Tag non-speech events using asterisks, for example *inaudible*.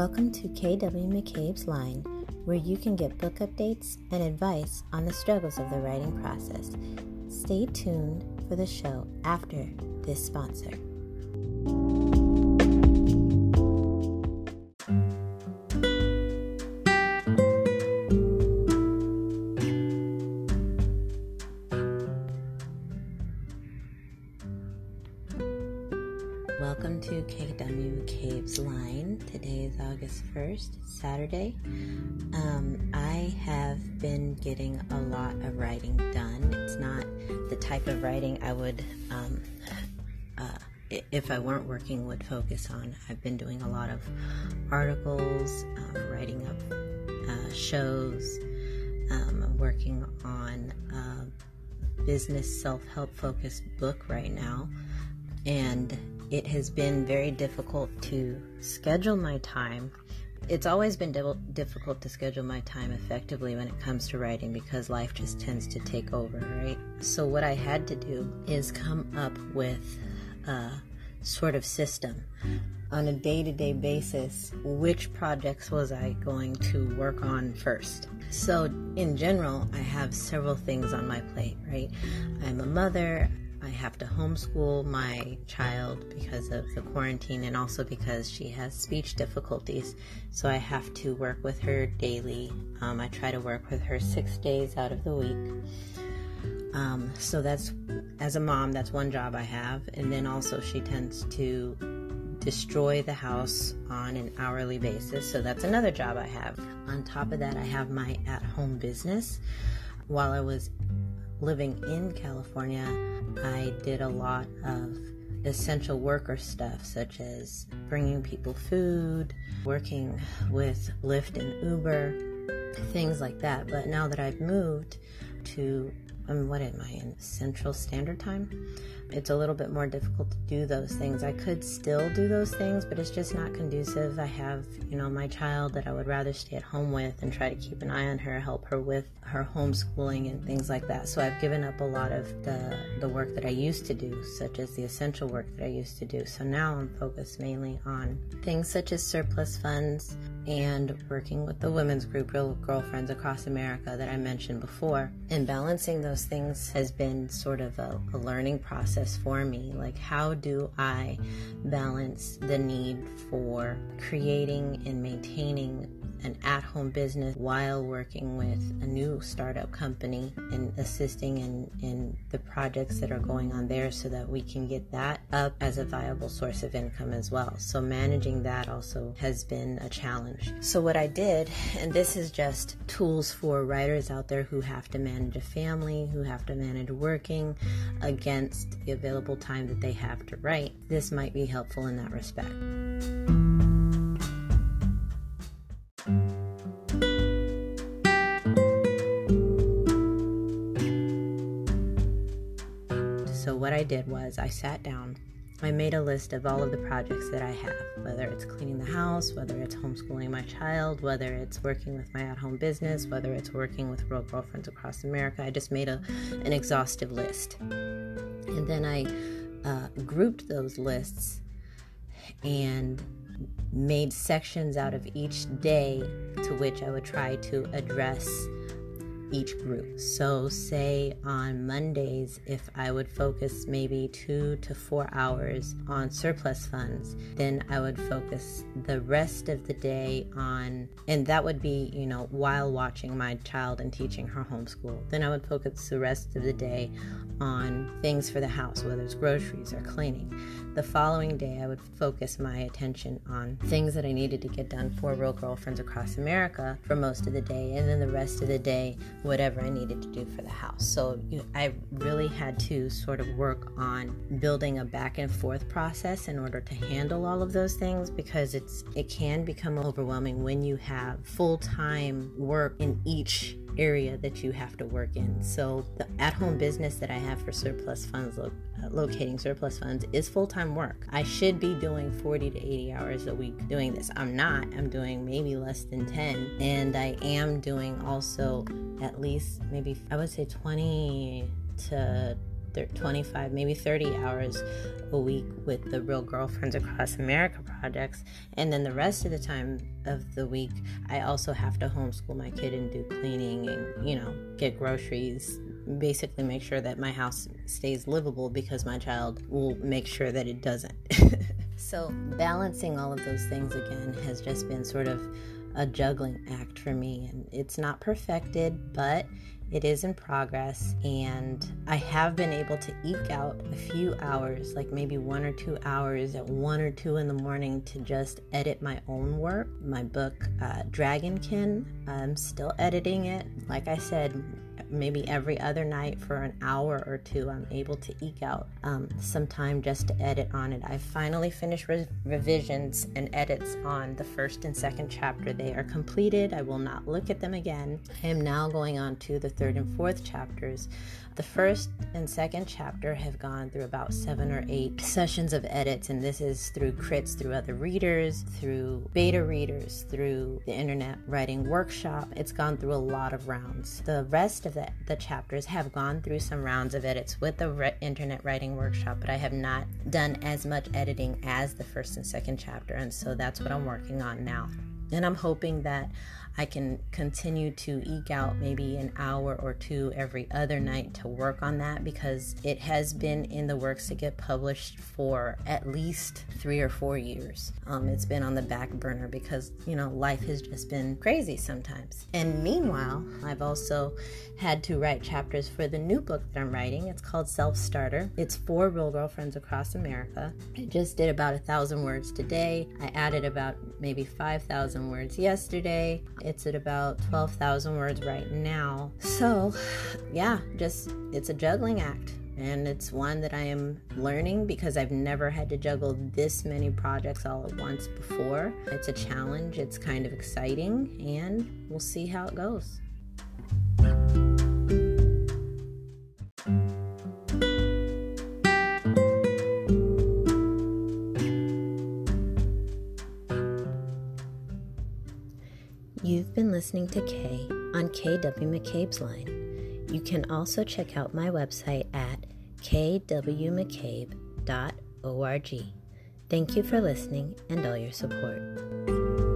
Welcome to KW McCabe's Line, where you can get book updates and advice on the struggles of the writing process. Stay tuned for the show after this sponsor. Welcome to KW McCabe's Line. Today is August 1st, Saturday. Um, I have been getting a lot of writing done. It's not the type of writing I would, um, uh, if I weren't working, would focus on. I've been doing a lot of articles, uh, writing up uh, shows. Um, I'm working on a business self help focused book right now. And it has been very difficult to schedule my time. It's always been di- difficult to schedule my time effectively when it comes to writing because life just tends to take over, right? So, what I had to do is come up with a sort of system on a day to day basis. Which projects was I going to work on first? So, in general, I have several things on my plate, right? I'm a mother, have to homeschool my child because of the quarantine and also because she has speech difficulties. So I have to work with her daily. Um, I try to work with her six days out of the week. Um, so that's, as a mom, that's one job I have. And then also, she tends to destroy the house on an hourly basis. So that's another job I have. On top of that, I have my at home business. While I was living in California, I did a lot of essential worker stuff, such as bringing people food, working with Lyft and Uber, things like that. But now that I've moved to, um, what am I in Central Standard Time? It's a little bit more difficult to do those things. I could still do those things, but it's just not conducive. I have, you know, my child that I would rather stay at home with and try to keep an eye on her, help her with her homeschooling and things like that. So I've given up a lot of the the work that I used to do, such as the essential work that I used to do. So now I'm focused mainly on things such as surplus funds and working with the women's group, Real Girlfriends Across America, that I mentioned before. And balancing those things has been sort of a, a learning process for me. Like, how do I balance the need for creating and maintaining an at home business while working with a new startup company and assisting in, in the projects that are going on there so that we can get that up as a viable source of income as well. So, managing that also has been a challenge. So, what I did, and this is just tools for writers out there who have to manage a family, who have to manage working against the available time that they have to write, this might be helpful in that respect. So, what I did was I sat down, I made a list of all of the projects that I have, whether it's cleaning the house, whether it's homeschooling my child, whether it's working with my at home business, whether it's working with Real Girlfriends Across America. I just made a, an exhaustive list. And then I uh, grouped those lists and made sections out of each day to which I would try to address each group. So, say on Mondays, if I would focus maybe two to four hours on surplus funds, then I would focus the rest of the day on, and that would be, you know, while watching my child and teaching her homeschool. Then I would focus the rest of the day on things for the house, whether it's groceries or cleaning. The following day, I would focus my attention on things that I needed to get done for Real Girlfriends Across America for most of the day, and then the rest of the day, whatever I needed to do for the house. So I really had to sort of work on building a back and forth process in order to handle all of those things because it's it can become overwhelming when you have full-time work in each area that you have to work in. So the at-home business that I have for surplus funds, lo- uh, locating surplus funds, is full-time work. I should be doing 40 to 80 hours a week doing this. I'm not. I'm doing maybe less than 10, and I am doing also at least maybe I would say 20 to 25, maybe 30 hours a week with the Real Girlfriends Across America projects. And then the rest of the time of the week, I also have to homeschool my kid and do cleaning and, you know, get groceries, basically make sure that my house stays livable because my child will make sure that it doesn't. *laughs* so, balancing all of those things again has just been sort of a juggling act for me. And it's not perfected, but it is in progress. And I have been able to eke out a few hours, like maybe one or two hours at one or two in the morning, to just edit my own work. My book, uh, Dragonkin, I'm still editing it. Like I said, maybe every other night for an hour or two, I'm able to eke out um, some time just to edit on it. I finally finished re- revisions and edits on the first and second chapter. They are completed. I will not look at them again. I am now going on to the third and fourth chapters. The first and second chapter have gone through about seven or eight sessions of edits, and this is through crits, through other readers, through beta readers, through the internet writing workshop. It's gone through a lot of rounds. The rest of the, the chapters have gone through some rounds of edits with the re- internet writing workshop, but I have not done as much editing as the first and second chapter, and so that's what I'm working on now. And I'm hoping that I can continue to eke out maybe an hour or two every other night to work on that because it has been in the works to get published for at least three or four years. Um, it's been on the back burner because, you know, life has just been crazy sometimes. And meanwhile, I've also had to write chapters for the new book that I'm writing. It's called Self Starter. It's for real girlfriends across America. I just did about a thousand words today. I added about maybe 5,000 words yesterday. It's at about 12,000 words right now. So, yeah, just it's a juggling act. And it's one that I am learning because I've never had to juggle this many projects all at once before. It's a challenge, it's kind of exciting, and we'll see how it goes. Listening to Kay on KW McCabe's Line. You can also check out my website at kwmccabe.org. Thank you for listening and all your support.